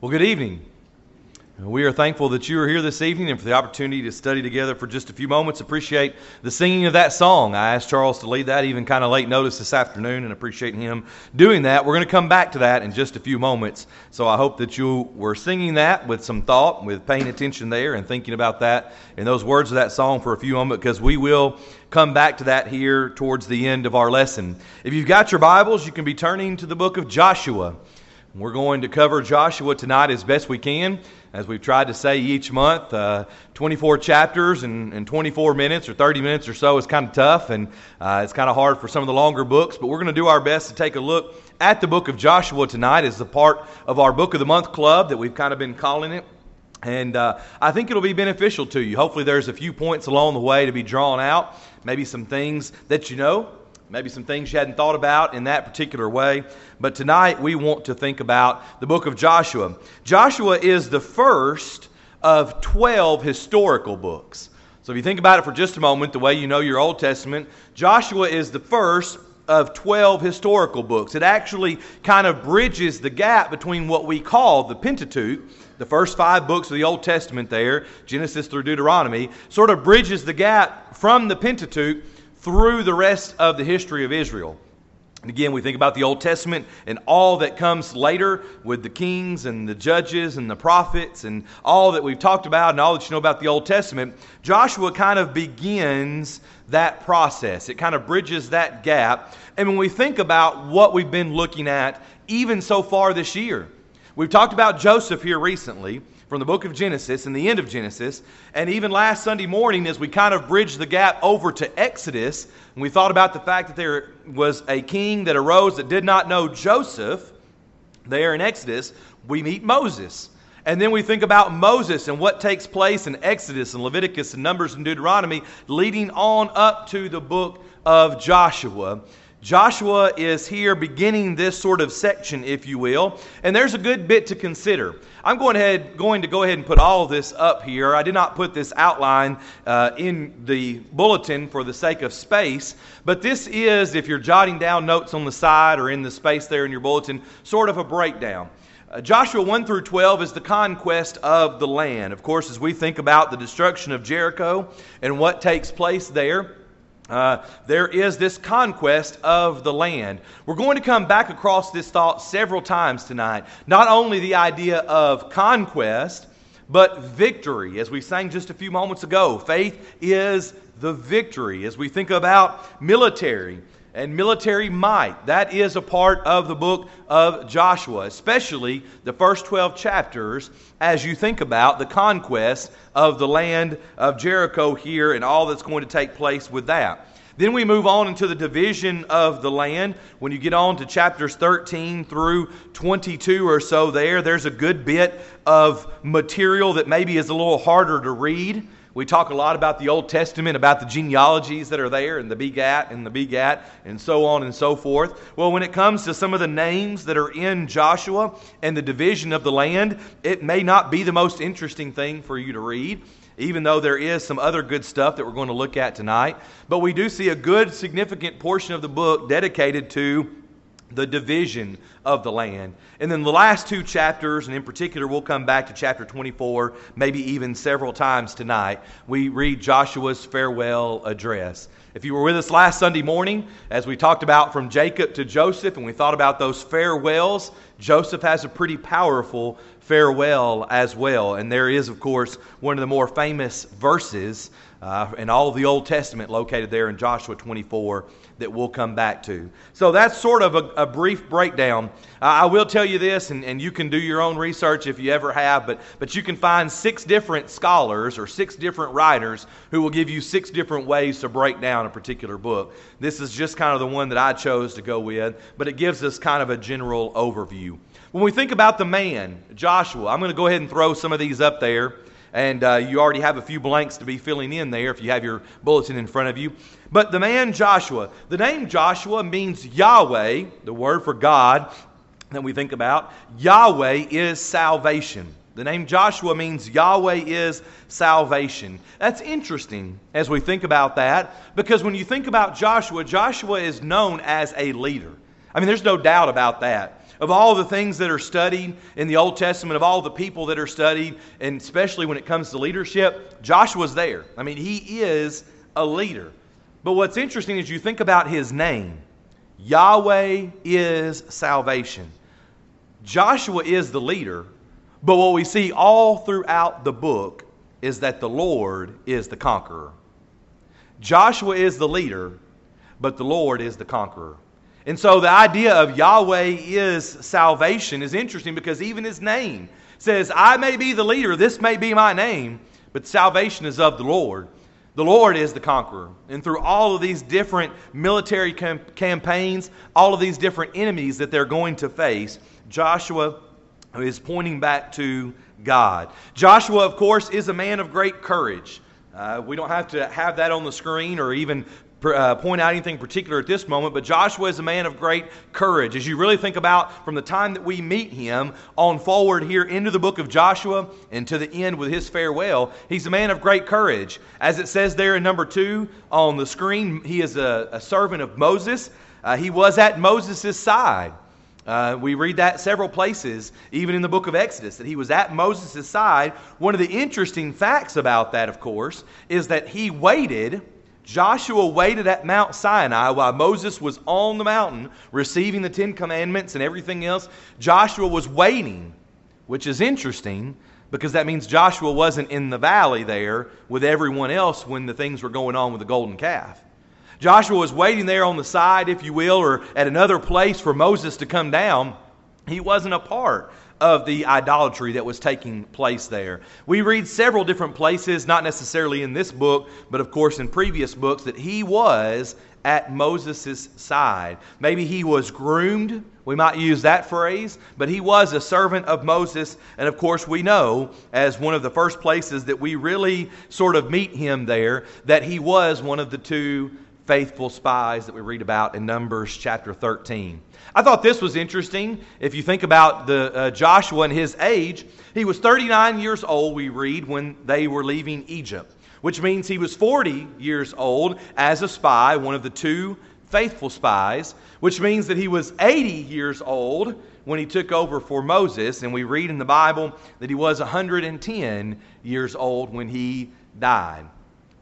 Well, good evening. We are thankful that you are here this evening and for the opportunity to study together for just a few moments. Appreciate the singing of that song. I asked Charles to lead that, even kind of late notice this afternoon, and appreciate him doing that. We're going to come back to that in just a few moments. So I hope that you were singing that with some thought, with paying attention there, and thinking about that and those words of that song for a few moments, because we will come back to that here towards the end of our lesson. If you've got your Bibles, you can be turning to the book of Joshua. We're going to cover Joshua tonight as best we can as we've tried to say each month, uh, 24 chapters and, and, 24 minutes or 30 minutes or so is kind of tough, and uh, it's kind of hard for some of the longer books. But we're going to do our best to take a look at the book of Joshua tonight as the part of our Book of the Month club that we've kind of been calling it. And uh, I think it'll be beneficial to you. Hopefully, there's a few points along the way to be drawn out, maybe some things that you know, maybe some things you hadn't thought about in that particular way. But tonight we want to think about the book of Joshua. Joshua is the first of 12 historical books. So if you think about it for just a moment, the way you know your Old Testament, Joshua is the first of 12 historical books. It actually kind of bridges the gap between what we call the Pentateuch, the first five books of the Old Testament there, Genesis through Deuteronomy, sort of bridges the gap from the Pentateuch through the rest of the history of Israel. And again, we think about the Old Testament and all that comes later with the kings and the judges and the prophets and all that we've talked about and all that you know about the Old Testament. Joshua kind of begins that process, it kind of bridges that gap. And when we think about what we've been looking at, even so far this year, we've talked about Joseph here recently from the book of Genesis and the end of Genesis. And even last Sunday morning, as we kind of bridged the gap over to Exodus, and we thought about the fact that there was a king that arose that did not know Joseph, there in Exodus, we meet Moses. And then we think about Moses and what takes place in Exodus and Leviticus and Numbers and Deuteronomy, leading on up to the book of Joshua. Joshua is here beginning this sort of section, if you will, and there's a good bit to consider. I'm going, ahead, going to go ahead and put all this up here. I did not put this outline uh, in the bulletin for the sake of space, but this is, if you're jotting down notes on the side or in the space there in your bulletin, sort of a breakdown. Uh, Joshua 1 through 12 is the conquest of the land. Of course, as we think about the destruction of Jericho and what takes place there, uh, there is this conquest of the land. We're going to come back across this thought several times tonight. Not only the idea of conquest, but victory. As we sang just a few moments ago, faith is the victory. As we think about military, and military might. That is a part of the book of Joshua, especially the first 12 chapters as you think about the conquest of the land of Jericho here and all that's going to take place with that. Then we move on into the division of the land. When you get on to chapters 13 through 22 or so, there, there's a good bit of material that maybe is a little harder to read. We talk a lot about the Old Testament, about the genealogies that are there, and the begat, and the begat, and so on and so forth. Well, when it comes to some of the names that are in Joshua and the division of the land, it may not be the most interesting thing for you to read, even though there is some other good stuff that we're going to look at tonight. But we do see a good, significant portion of the book dedicated to the division of the land. And then the last two chapters, and in particular, we'll come back to chapter 24, maybe even several times tonight. We read Joshua's farewell address. If you were with us last Sunday morning, as we talked about from Jacob to Joseph, and we thought about those farewells, Joseph has a pretty powerful farewell as well. And there is, of course, one of the more famous verses uh, in all the Old Testament located there in Joshua 24 that we'll come back to. So that's sort of a, a brief breakdown. Uh, I will tell you this, and, and you can do your own research if you ever have, but, but you can find six different scholars or six different writers who will give you six different ways to break down a particular book. This is just kind of the one that I chose to go with, but it gives us kind of a general overview. When we think about the man, Joshua, I'm going to go ahead and throw some of these up there. And uh, you already have a few blanks to be filling in there if you have your bulletin in front of you. But the man Joshua, the name Joshua means Yahweh, the word for God that we think about. Yahweh is salvation. The name Joshua means Yahweh is salvation. That's interesting as we think about that because when you think about Joshua, Joshua is known as a leader. I mean, there's no doubt about that. Of all the things that are studied in the Old Testament, of all the people that are studied, and especially when it comes to leadership, Joshua's there. I mean, he is a leader. But what's interesting is you think about his name Yahweh is salvation. Joshua is the leader, but what we see all throughout the book is that the Lord is the conqueror. Joshua is the leader, but the Lord is the conqueror. And so the idea of Yahweh is salvation is interesting because even his name says, I may be the leader, this may be my name, but salvation is of the Lord. The Lord is the conqueror. And through all of these different military cam- campaigns, all of these different enemies that they're going to face, Joshua is pointing back to God. Joshua, of course, is a man of great courage. Uh, we don't have to have that on the screen or even uh, point out anything particular at this moment, but Joshua is a man of great courage. As you really think about from the time that we meet him on forward here into the book of Joshua and to the end with his farewell, he's a man of great courage. As it says there in number two on the screen, he is a, a servant of Moses. Uh, he was at Moses' side. Uh, we read that several places, even in the book of Exodus, that he was at Moses' side. One of the interesting facts about that, of course, is that he waited. Joshua waited at Mount Sinai while Moses was on the mountain receiving the Ten Commandments and everything else. Joshua was waiting, which is interesting because that means Joshua wasn't in the valley there with everyone else when the things were going on with the golden calf. Joshua was waiting there on the side, if you will, or at another place for Moses to come down. He wasn't a part of the idolatry that was taking place there. We read several different places, not necessarily in this book, but of course in previous books, that he was at Moses' side. Maybe he was groomed, we might use that phrase, but he was a servant of Moses. And of course, we know, as one of the first places that we really sort of meet him there, that he was one of the two faithful spies that we read about in Numbers chapter 13. I thought this was interesting. If you think about the uh, Joshua and his age, he was 39 years old, we read, when they were leaving Egypt, which means he was 40 years old as a spy, one of the two faithful spies, which means that he was 80 years old when he took over for Moses, and we read in the Bible that he was 110 years old when he died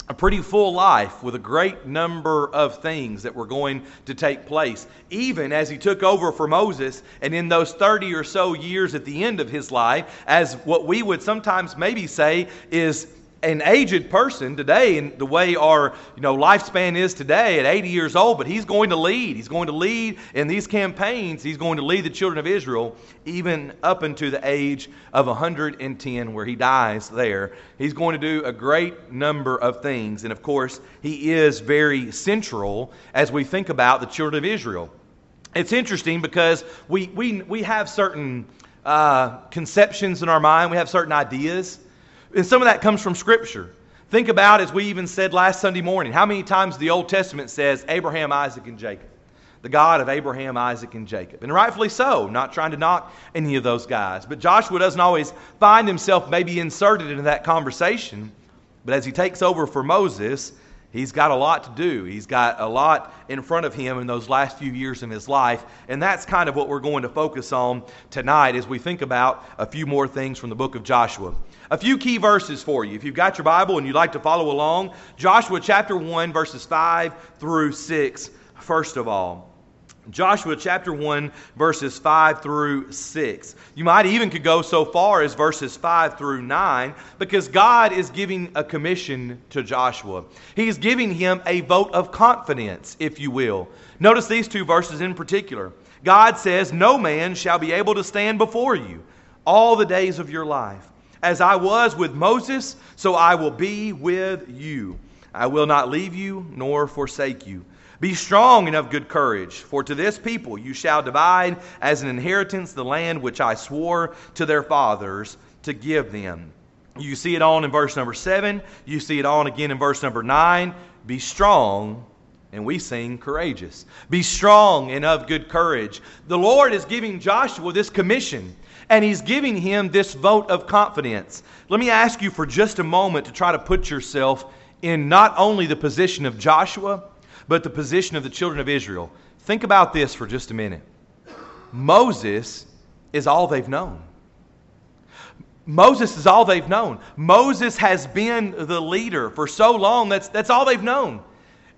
a pretty full life with a great number of things that were going to take place. Even as he took over for Moses, and in those 30 or so years at the end of his life, as what we would sometimes maybe say is an aged person today and the way our you know lifespan is today at 80 years old but he's going to lead. He's going to lead in these campaigns. He's going to lead the children of israel even up into the age of 110 where he dies there. He's going to do a great number of things. And of course he is very central as we think about the children of israel. It's interesting because we we, we have certain uh, conceptions in our mind. We have certain ideas and some of that comes from Scripture. Think about, as we even said last Sunday morning, how many times the Old Testament says Abraham, Isaac, and Jacob. The God of Abraham, Isaac, and Jacob. And rightfully so, not trying to knock any of those guys. But Joshua doesn't always find himself maybe inserted into that conversation. But as he takes over for Moses, He's got a lot to do. He's got a lot in front of him in those last few years of his life. And that's kind of what we're going to focus on tonight as we think about a few more things from the book of Joshua. A few key verses for you. If you've got your Bible and you'd like to follow along, Joshua chapter 1, verses 5 through 6, first of all. Joshua chapter 1 verses 5 through 6. You might even could go so far as verses 5 through 9 because God is giving a commission to Joshua. He's giving him a vote of confidence, if you will. Notice these two verses in particular. God says, "No man shall be able to stand before you all the days of your life. As I was with Moses, so I will be with you. I will not leave you nor forsake you." Be strong and of good courage, for to this people you shall divide as an inheritance the land which I swore to their fathers to give them. You see it on in verse number 7. You see it on again in verse number 9. Be strong, and we sing courageous. Be strong and of good courage. The Lord is giving Joshua this commission, and he's giving him this vote of confidence. Let me ask you for just a moment to try to put yourself in not only the position of Joshua but the position of the children of Israel. Think about this for just a minute. Moses is all they've known. Moses is all they've known. Moses has been the leader for so long, that's, that's all they've known.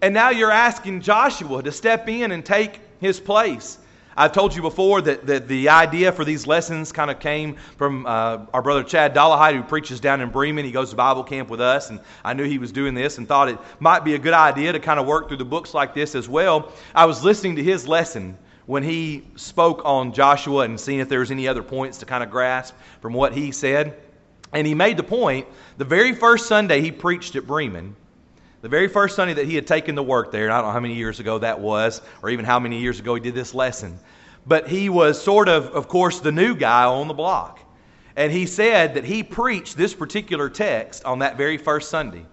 And now you're asking Joshua to step in and take his place. I've told you before that, that the idea for these lessons kind of came from uh, our brother Chad Dollahide, who preaches down in Bremen. He goes to Bible camp with us, and I knew he was doing this and thought it might be a good idea to kind of work through the books like this as well. I was listening to his lesson when he spoke on Joshua and seeing if there was any other points to kind of grasp from what he said. And he made the point the very first Sunday he preached at Bremen the very first Sunday that he had taken to work there, and I don't know how many years ago that was, or even how many years ago he did this lesson, but he was sort of, of course, the new guy on the block. And he said that he preached this particular text on that very first Sunday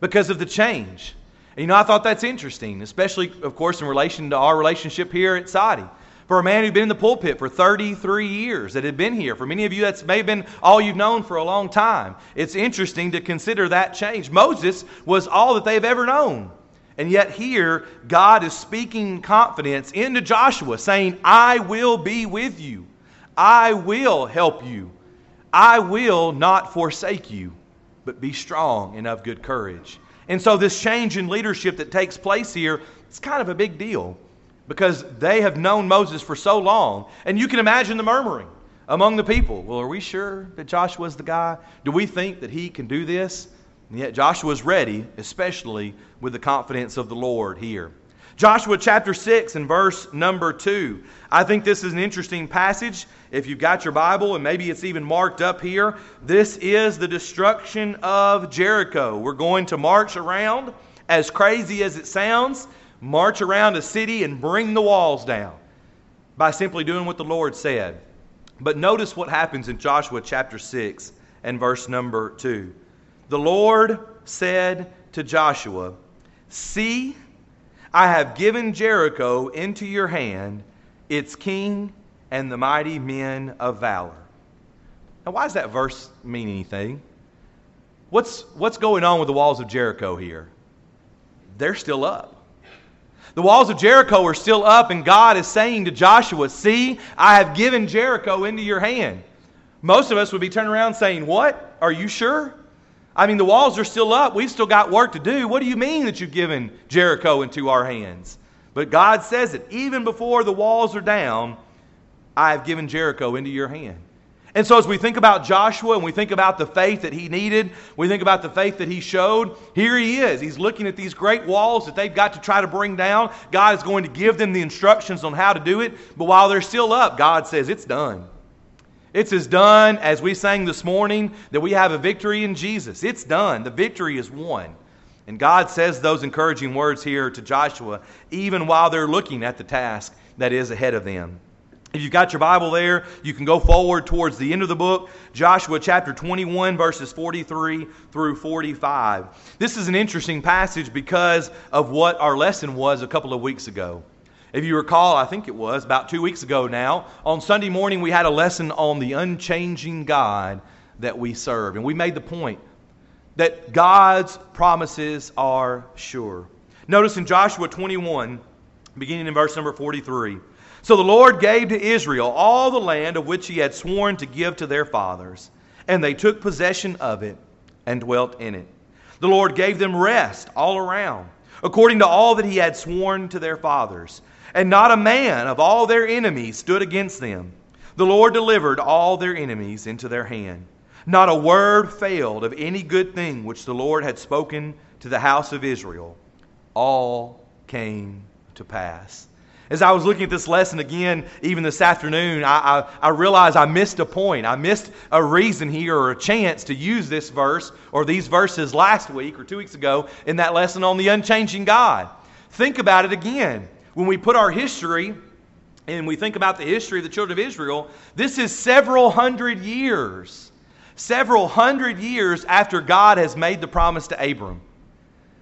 because of the change. And, you know, I thought that's interesting, especially, of course, in relation to our relationship here at Soddy for a man who'd been in the pulpit for 33 years, that had been here. For many of you, that's may have been all you've known for a long time. It's interesting to consider that change. Moses was all that they've ever known. And yet, here, God is speaking confidence into Joshua, saying, I will be with you. I will help you. I will not forsake you, but be strong and of good courage. And so, this change in leadership that takes place here, it's kind of a big deal because they have known Moses for so long. And you can imagine the murmuring among the people. Well, are we sure that Joshua's the guy? Do we think that he can do this? And yet Joshua's ready, especially with the confidence of the Lord here. Joshua chapter 6 and verse number 2. I think this is an interesting passage. If you've got your Bible, and maybe it's even marked up here, this is the destruction of Jericho. We're going to march around, as crazy as it sounds, march around a city and bring the walls down by simply doing what the Lord said. But notice what happens in Joshua chapter 6 and verse number 2. The Lord said to Joshua, See, I have given Jericho into your hand, its king and the mighty men of valor. Now, why does that verse mean anything? What's, what's going on with the walls of Jericho here? They're still up. The walls of Jericho are still up, and God is saying to Joshua, See, I have given Jericho into your hand. Most of us would be turning around saying, What? Are you sure? I mean, the walls are still up. We've still got work to do. What do you mean that you've given Jericho into our hands? But God says it. Even before the walls are down, I have given Jericho into your hand. And so, as we think about Joshua and we think about the faith that he needed, we think about the faith that he showed, here he is. He's looking at these great walls that they've got to try to bring down. God is going to give them the instructions on how to do it. But while they're still up, God says, It's done. It's as done as we sang this morning that we have a victory in Jesus. It's done. The victory is won. And God says those encouraging words here to Joshua, even while they're looking at the task that is ahead of them. If you've got your Bible there, you can go forward towards the end of the book, Joshua chapter 21, verses 43 through 45. This is an interesting passage because of what our lesson was a couple of weeks ago. If you recall, I think it was about two weeks ago now, on Sunday morning we had a lesson on the unchanging God that we serve. And we made the point that God's promises are sure. Notice in Joshua 21, beginning in verse number 43. So the Lord gave to Israel all the land of which he had sworn to give to their fathers, and they took possession of it and dwelt in it. The Lord gave them rest all around, according to all that he had sworn to their fathers. And not a man of all their enemies stood against them. The Lord delivered all their enemies into their hand. Not a word failed of any good thing which the Lord had spoken to the house of Israel. All came to pass. As I was looking at this lesson again, even this afternoon, I, I, I, realized I missed a point. I missed a reason here or a chance to use this verse or these verses last week or two weeks ago in that lesson on the unchanging God. Think about it again. When we put our history and we think about the history of the children of Israel, this is several hundred years, several hundred years after God has made the promise to Abram.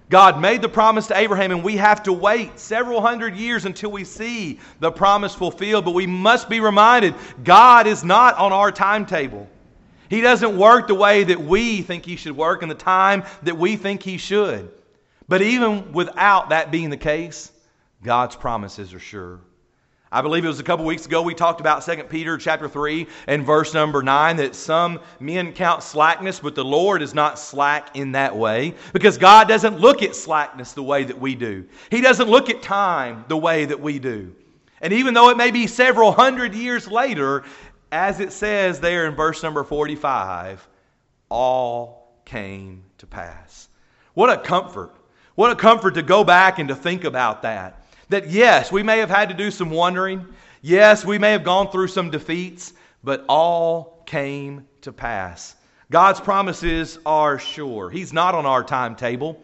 God made the promise to Abraham, and we have to wait several hundred years until we see the promise fulfilled. But we must be reminded God is not on our timetable. He doesn't work the way that we think He should work in the time that we think He should. But even without that being the case, God's promises are sure. I believe it was a couple weeks ago we talked about 2 Peter chapter 3 and verse number 9 that some men count slackness, but the Lord is not slack in that way because God doesn't look at slackness the way that we do. He doesn't look at time the way that we do. And even though it may be several hundred years later, as it says there in verse number 45, all came to pass. What a comfort. What a comfort to go back and to think about that. That yes, we may have had to do some wondering. Yes, we may have gone through some defeats, but all came to pass. God's promises are sure. He's not on our timetable.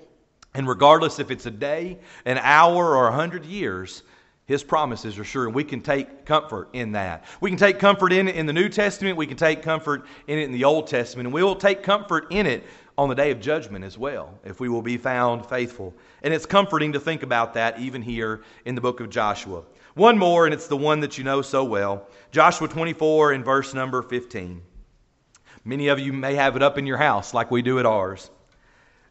And regardless if it's a day, an hour, or a hundred years, his promises are sure, and we can take comfort in that. We can take comfort in it in the New Testament, we can take comfort in it in the Old Testament, and we will take comfort in it on the day of judgment as well, if we will be found faithful. And it's comforting to think about that even here in the book of Joshua. One more, and it's the one that you know so well Joshua 24 in verse number 15. Many of you may have it up in your house like we do at ours.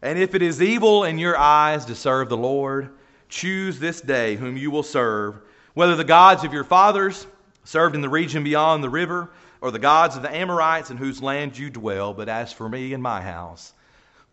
And if it is evil in your eyes to serve the Lord, choose this day whom you will serve, whether the gods of your fathers served in the region beyond the river, or the gods of the Amorites in whose land you dwell, but as for me and my house,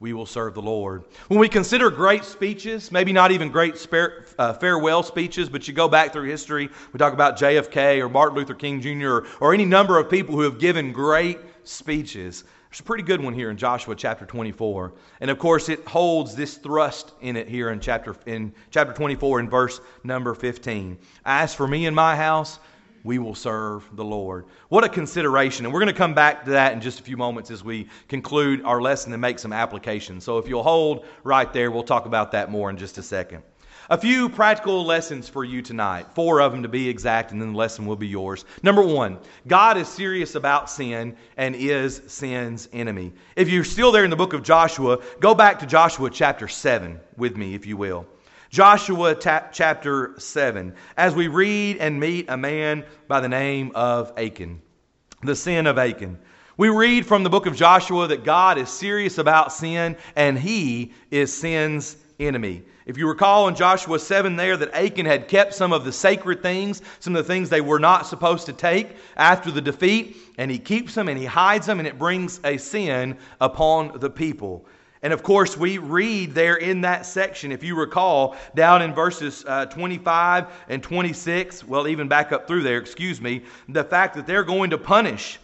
we will serve the Lord. When we consider great speeches, maybe not even great spare, uh, farewell speeches, but you go back through history, we talk about JFK or Martin Luther King Jr. Or, or any number of people who have given great speeches. There's a pretty good one here in Joshua chapter 24. And of course, it holds this thrust in it here in chapter, in chapter 24 in verse number 15. As for me and my house, we will serve the Lord. What a consideration. And we're going to come back to that in just a few moments as we conclude our lesson and make some applications. So if you'll hold right there, we'll talk about that more in just a second. A few practical lessons for you tonight, four of them to be exact, and then the lesson will be yours. Number one, God is serious about sin and is sin's enemy. If you're still there in the book of Joshua, go back to Joshua chapter 7 with me, if you will. Joshua ta- chapter 7, as we read and meet a man by the name of Achan, the sin of Achan. We read from the book of Joshua that God is serious about sin and he is sin's enemy. If you recall in Joshua 7 there that Achan had kept some of the sacred things, some of the things they were not supposed to take after the defeat, and he keeps them and he hides them, and it brings a sin upon the people. And of course, we read there in that section, if you recall, down in verses uh, 25 and 26, well, even back up through there, excuse me, the fact that they're going to punish,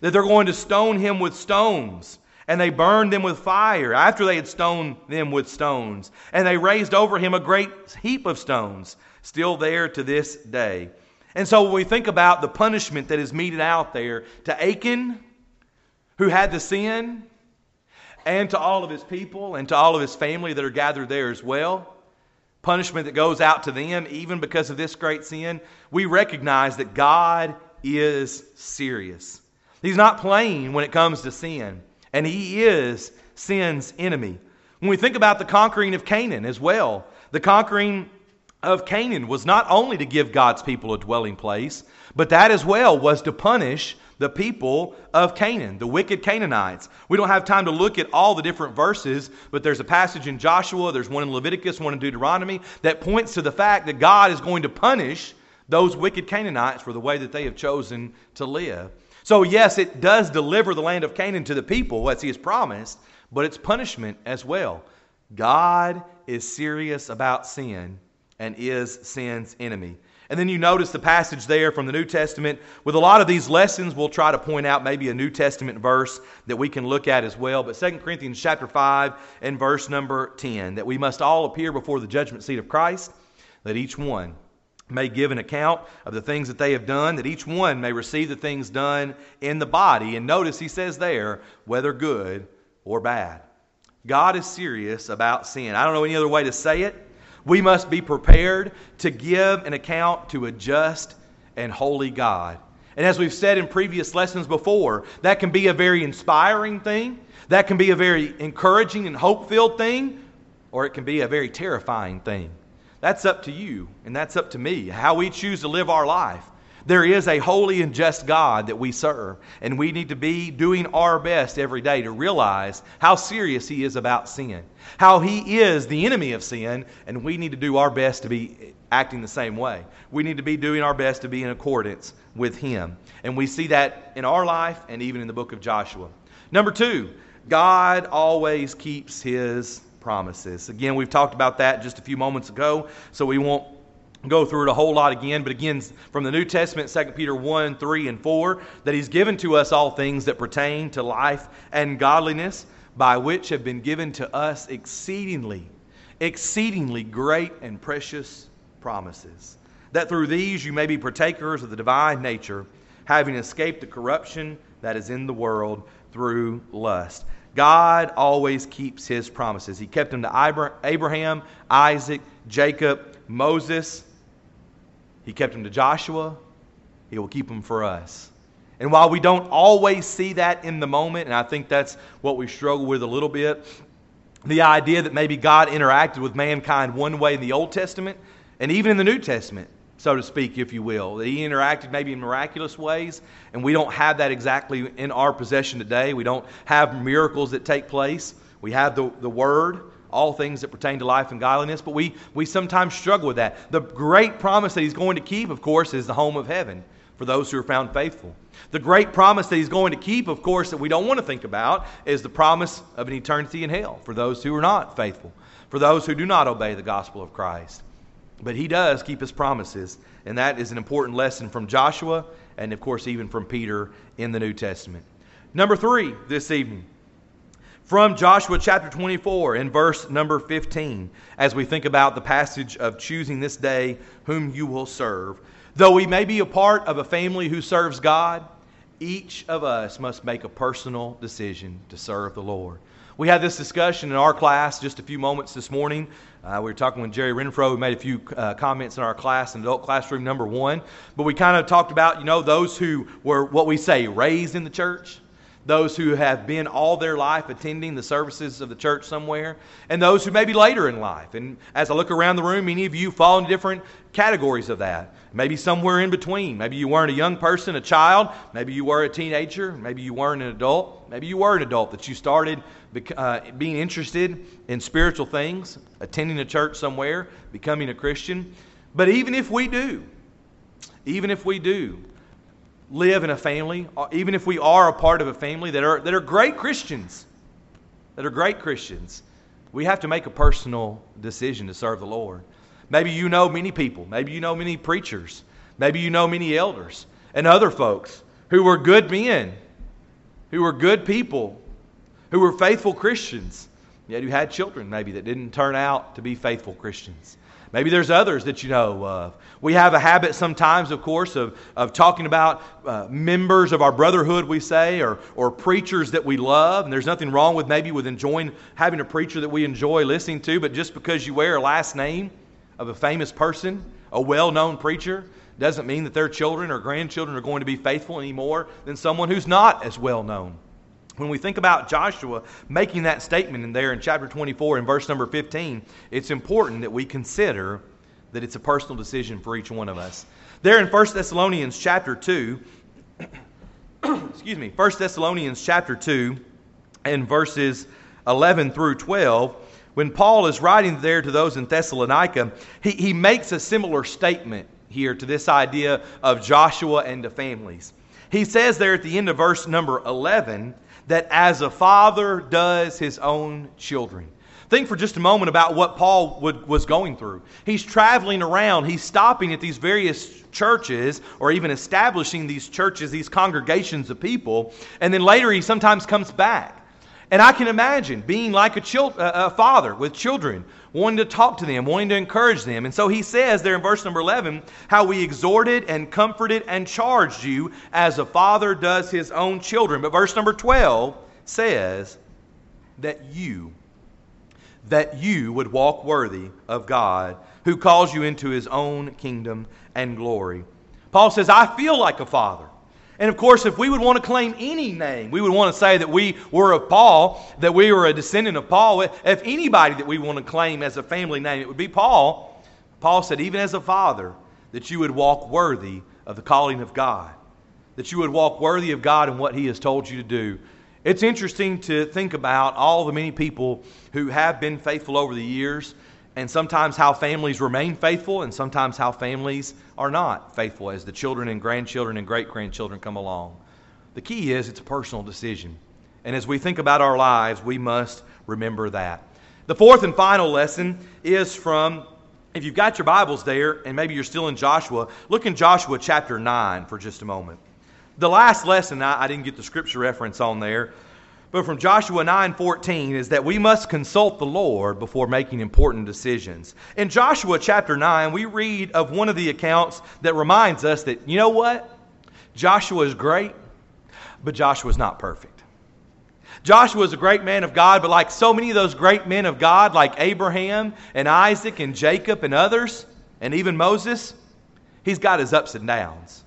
that they're going to stone him with stones. And they burned them with fire after they had stoned them with stones. And they raised over him a great heap of stones, still there to this day. And so when we think about the punishment that is meted out there to Achan, who had the sin, and to all of his people and to all of his family that are gathered there as well. Punishment that goes out to them, even because of this great sin. We recognize that God is serious. He's not playing when it comes to sin, and He is sin's enemy. When we think about the conquering of Canaan as well, the conquering of Canaan was not only to give God's people a dwelling place, but that as well was to punish the people of Canaan, the wicked Canaanites. We don't have time to look at all the different verses, but there's a passage in Joshua, there's one in Leviticus, one in Deuteronomy that points to the fact that God is going to punish those wicked Canaanites for the way that they have chosen to live. So, yes, it does deliver the land of Canaan to the people as he has promised, but it's punishment as well. God is serious about sin and is sin's enemy. And then you notice the passage there from the New Testament. With a lot of these lessons, we'll try to point out maybe a New Testament verse that we can look at as well. But 2 Corinthians chapter 5 and verse number 10, that we must all appear before the judgment seat of Christ, that each one may give an account of the things that they have done, that each one may receive the things done in the body. And notice he says there, whether good or bad. God is serious about sin. I don't know any other way to say it. We must be prepared to give an account to a just and holy God. And as we've said in previous lessons before, that can be a very inspiring thing, that can be a very encouraging and hope filled thing, or it can be a very terrifying thing. That's up to you, and that's up to me, how we choose to live our life. There is a holy and just God that we serve, and we need to be doing our best every day to realize how serious He is about sin, how He is the enemy of sin, and we need to do our best to be acting the same way. We need to be doing our best to be in accordance with Him. And we see that in our life and even in the book of Joshua. Number two, God always keeps His promises. Again, we've talked about that just a few moments ago, so we won't go through it a whole lot again, but again, from the New Testament, 2 Peter 1, 3, and 4, that He's given to us all things that pertain to life and godliness, by which have been given to us exceedingly, exceedingly great and precious promises. That through these you may be partakers of the divine nature, having escaped the corruption that is in the world through lust. God always keeps his promises. He kept them to Abraham, Isaac, Jacob, Moses, he kept him to Joshua. He will keep him for us. And while we don't always see that in the moment, and I think that's what we struggle with a little bit, the idea that maybe God interacted with mankind one way in the Old Testament and even in the New Testament, so to speak, if you will. That he interacted maybe in miraculous ways, and we don't have that exactly in our possession today. We don't have miracles that take place. We have the, the Word, all things that pertain to life and godliness, but we, we sometimes struggle with that. The great promise that he's going to keep, of course, is the home of heaven for those who are found faithful. The great promise that he's going to keep, of course, that we don't want to think about is the promise of an eternity in hell for those who are not faithful, for those who do not obey the gospel of Christ. But he does keep his promises, and that is an important lesson from Joshua and, of course, even from Peter in the New Testament. Number three this evening from Joshua chapter 24 in verse number 15 as we think about the passage of choosing this day whom you will serve. Though we may be a part of a family who serves God, each of us must make a personal decision to serve the Lord. We had this discussion in our class just a few moments this morning. Uh, we were talking with Jerry Renfro. We made a few uh, comments in our class, in adult classroom number one. But we kind of talked about, you know, those who were what we say raised in the church those who have been all their life attending the services of the church somewhere, and those who may be later in life. And as I look around the room, many of you fall into different categories of that. Maybe somewhere in between. Maybe you weren't a young person, a child. Maybe you were a teenager. Maybe you weren't an adult. Maybe you were an adult that you started uh, being interested in spiritual things, attending a church somewhere, becoming a Christian. But even if we do, even if we do, live in a family, uh, even if we are a part of a family that are, that are great Christians, that are great Christians, we have to make a personal decision to serve the Lord. Maybe you know many people. Maybe you know many preachers. Maybe you know many elders and other folks who were good men, who were good people, who were faithful Christians, yet who had children maybe that didn't turn out to be faithful Christians. Maybe there's others that you know of. We have a habit sometimes, of course, of, of talking about uh, members of our brotherhood, we say, or, or preachers that we love. And there's nothing wrong with maybe with enjoying having a preacher that we enjoy listening to, but just because you wear a last name of a famous person, a well known preacher, doesn't mean that their children or grandchildren are going to be faithful any more than someone who's not as well known. When we think about Joshua making that statement in there in chapter 24 in verse number 15, it's important that we consider that it's a personal decision for each one of us. There in 1 Thessalonians chapter 2, excuse me, 1 Thessalonians chapter 2 and verses 11 through 12, when Paul is writing there to those in Thessalonica, he, he makes a similar statement here to this idea of Joshua and the families. He says there at the end of verse number 11, that as a father does his own children. Think for just a moment about what Paul would, was going through. He's traveling around, he's stopping at these various churches, or even establishing these churches, these congregations of people, and then later he sometimes comes back. And I can imagine being like a, child, a father with children, wanting to talk to them, wanting to encourage them. And so he says there in verse number 11 how we exhorted and comforted and charged you as a father does his own children. But verse number 12 says that you, that you would walk worthy of God who calls you into his own kingdom and glory. Paul says, I feel like a father. And of course, if we would want to claim any name, we would want to say that we were of Paul, that we were a descendant of Paul. If anybody that we want to claim as a family name, it would be Paul. Paul said, even as a father, that you would walk worthy of the calling of God, that you would walk worthy of God and what He has told you to do. It's interesting to think about all the many people who have been faithful over the years and sometimes how families remain faithful, and sometimes how families are not faithful as the children and grandchildren and great grandchildren come along. The key is it's a personal decision. And as we think about our lives, we must remember that. The fourth and final lesson is from, if you've got your Bibles there, and maybe you're still in Joshua, look in Joshua chapter 9 for just a moment. The last lesson, I, I didn't get the scripture reference on there, but from Joshua 9:14 is that we must consult the Lord before making important decisions. In Joshua chapter 9, we read of one of the accounts that reminds us that you know what? Joshua is great, but Joshua is not perfect. Joshua is a great man of God, but like so many of those great men of God, like Abraham and Isaac and Jacob and others, and even Moses, he's got his ups and downs.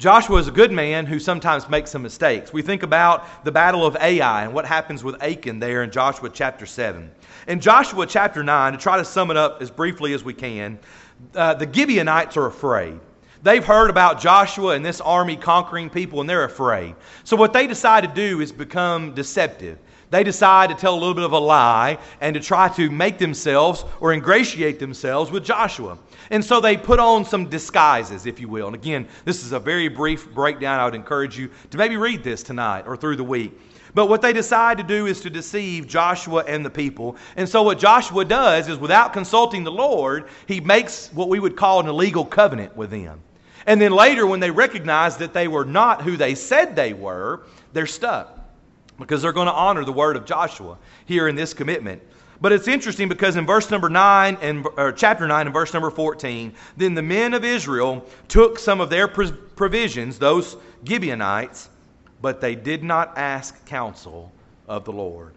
Joshua is a good man who sometimes makes some mistakes. We think about the battle of Ai and what happens with Achan there in Joshua chapter 7. In Joshua chapter 9, to try to sum it up as briefly as we can, uh, the Gibeonites are afraid. They've heard about Joshua and this army conquering people, and they're afraid. So, what they decide to do is become deceptive. They decide to tell a little bit of a lie and to try to make themselves or ingratiate themselves with Joshua. And so they put on some disguises, if you will. And again, this is a very brief breakdown. I would encourage you to maybe read this tonight or through the week. But what they decide to do is to deceive Joshua and the people. And so, what Joshua does is, without consulting the Lord, he makes what we would call an illegal covenant with them. And then later, when they recognize that they were not who they said they were, they're stuck because they're going to honor the word of Joshua here in this commitment. But it's interesting because in verse number 9 and chapter 9 and verse number 14, then the men of Israel took some of their provisions, those Gibeonites, but they did not ask counsel of the Lord.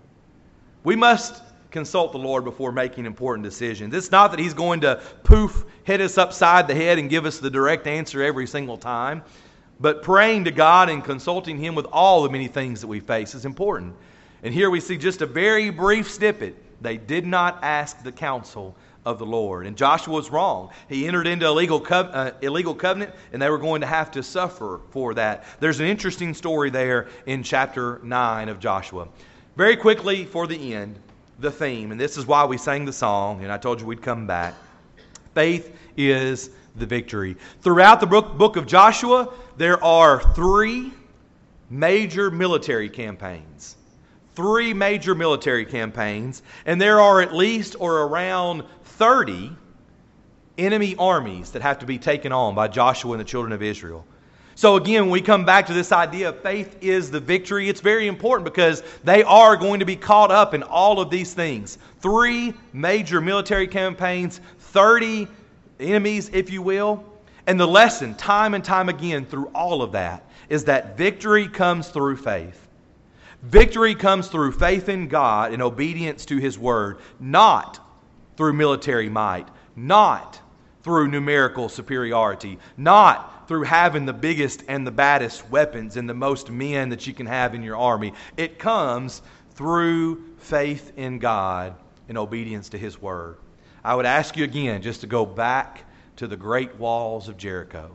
We must consult the Lord before making important decisions. It's not that He's going to poof, hit us upside the head and give us the direct answer every single time, but praying to God and consulting Him with all the many things that we face is important. And here we see just a very brief snippet they did not ask the counsel of the Lord. And Joshua was wrong. He entered into a legal uh, illegal covenant, and they were going to have to suffer for that. There's an interesting story there in chapter 9 of Joshua. Very quickly, for the end, the theme, and this is why we sang the song, and I told you we'd come back. Faith is the victory. Throughout the book of Joshua, there are three major military campaigns three major military campaigns, and there are at least or around 30 enemy armies that have to be taken on by Joshua and the children of Israel. So, again, when we come back to this idea of faith is the victory, it's very important because they are going to be caught up in all of these things. Three major military campaigns, 30 enemies, if you will. And the lesson, time and time again, through all of that, is that victory comes through faith. Victory comes through faith in God and obedience to His Word, not through military might, not through numerical superiority, not through having the biggest and the baddest weapons and the most men that you can have in your army. It comes through faith in God and obedience to His Word. I would ask you again just to go back to the great walls of Jericho.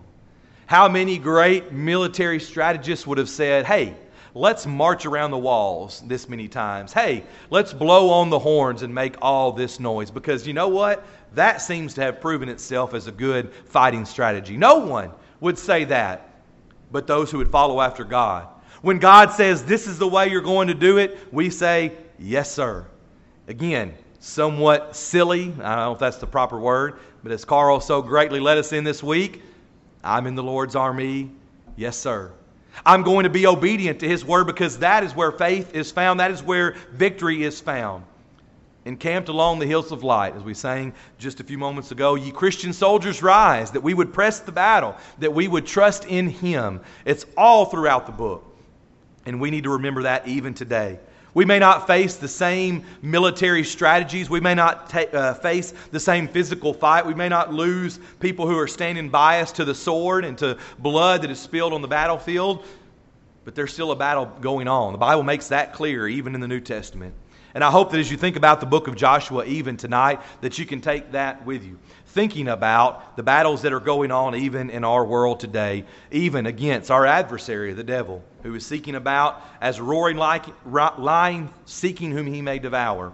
How many great military strategists would have said, hey, let's march around the walls this many times. Hey, let's blow on the horns and make all this noise. Because you know what? That seems to have proven itself as a good fighting strategy. No one would say that but those who would follow after God. When God says, This is the way you're going to do it, we say, Yes, sir. Again, somewhat silly. I don't know if that's the proper word, but as Carl so greatly led us in this week, I'm in the Lord's army. Yes, sir. I'm going to be obedient to His word because that is where faith is found. That is where victory is found. Encamped along the hills of light, as we sang just a few moments ago, ye Christian soldiers rise, that we would press the battle, that we would trust in Him. It's all throughout the book. And we need to remember that even today. We may not face the same military strategies. We may not ta- uh, face the same physical fight. We may not lose people who are standing by us to the sword and to blood that is spilled on the battlefield. But there's still a battle going on. The Bible makes that clear, even in the New Testament. And I hope that as you think about the book of Joshua, even tonight, that you can take that with you thinking about the battles that are going on even in our world today, even against our adversary, the devil, who is seeking about as a roaring lion, seeking whom he may devour.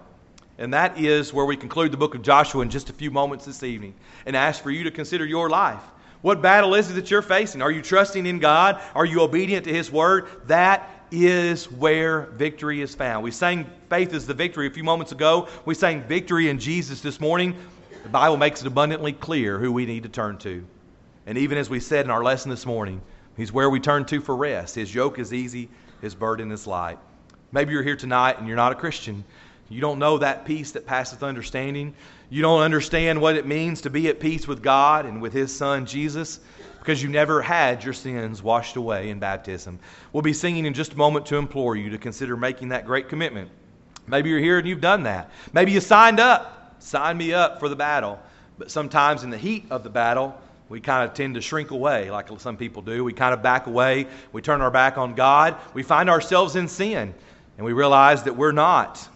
And that is where we conclude the book of Joshua in just a few moments this evening and ask for you to consider your life. What battle is it that you're facing? Are you trusting in God? Are you obedient to His word? That is where victory is found. We sang faith is the victory a few moments ago. We sang victory in Jesus this morning. The Bible makes it abundantly clear who we need to turn to. And even as we said in our lesson this morning, He's where we turn to for rest. His yoke is easy, His burden is light. Maybe you're here tonight and you're not a Christian. You don't know that peace that passeth understanding. You don't understand what it means to be at peace with God and with His Son, Jesus, because you never had your sins washed away in baptism. We'll be singing in just a moment to implore you to consider making that great commitment. Maybe you're here and you've done that. Maybe you signed up, signed me up for the battle. But sometimes in the heat of the battle, we kind of tend to shrink away like some people do. We kind of back away. We turn our back on God. We find ourselves in sin. And we realize that we're not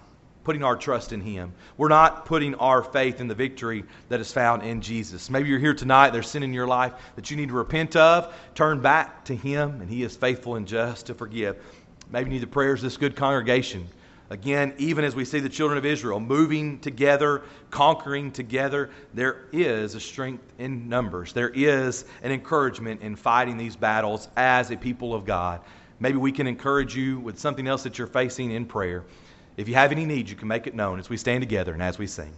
putting our trust in Him. We're not putting our faith in the victory that is found in Jesus. Maybe you're here tonight, there's sin in your life that you need to repent of, turn back to Him, and He is faithful and just to forgive. Maybe you need the prayers of this good congregation. Again, even as we see the children of Israel moving together, conquering together, there is a strength in numbers. There is an encouragement in fighting these battles as a people of God. Maybe we can encourage you with something else that you're facing in prayer. If you have any needs, you can make it known as we stand together and as we sing.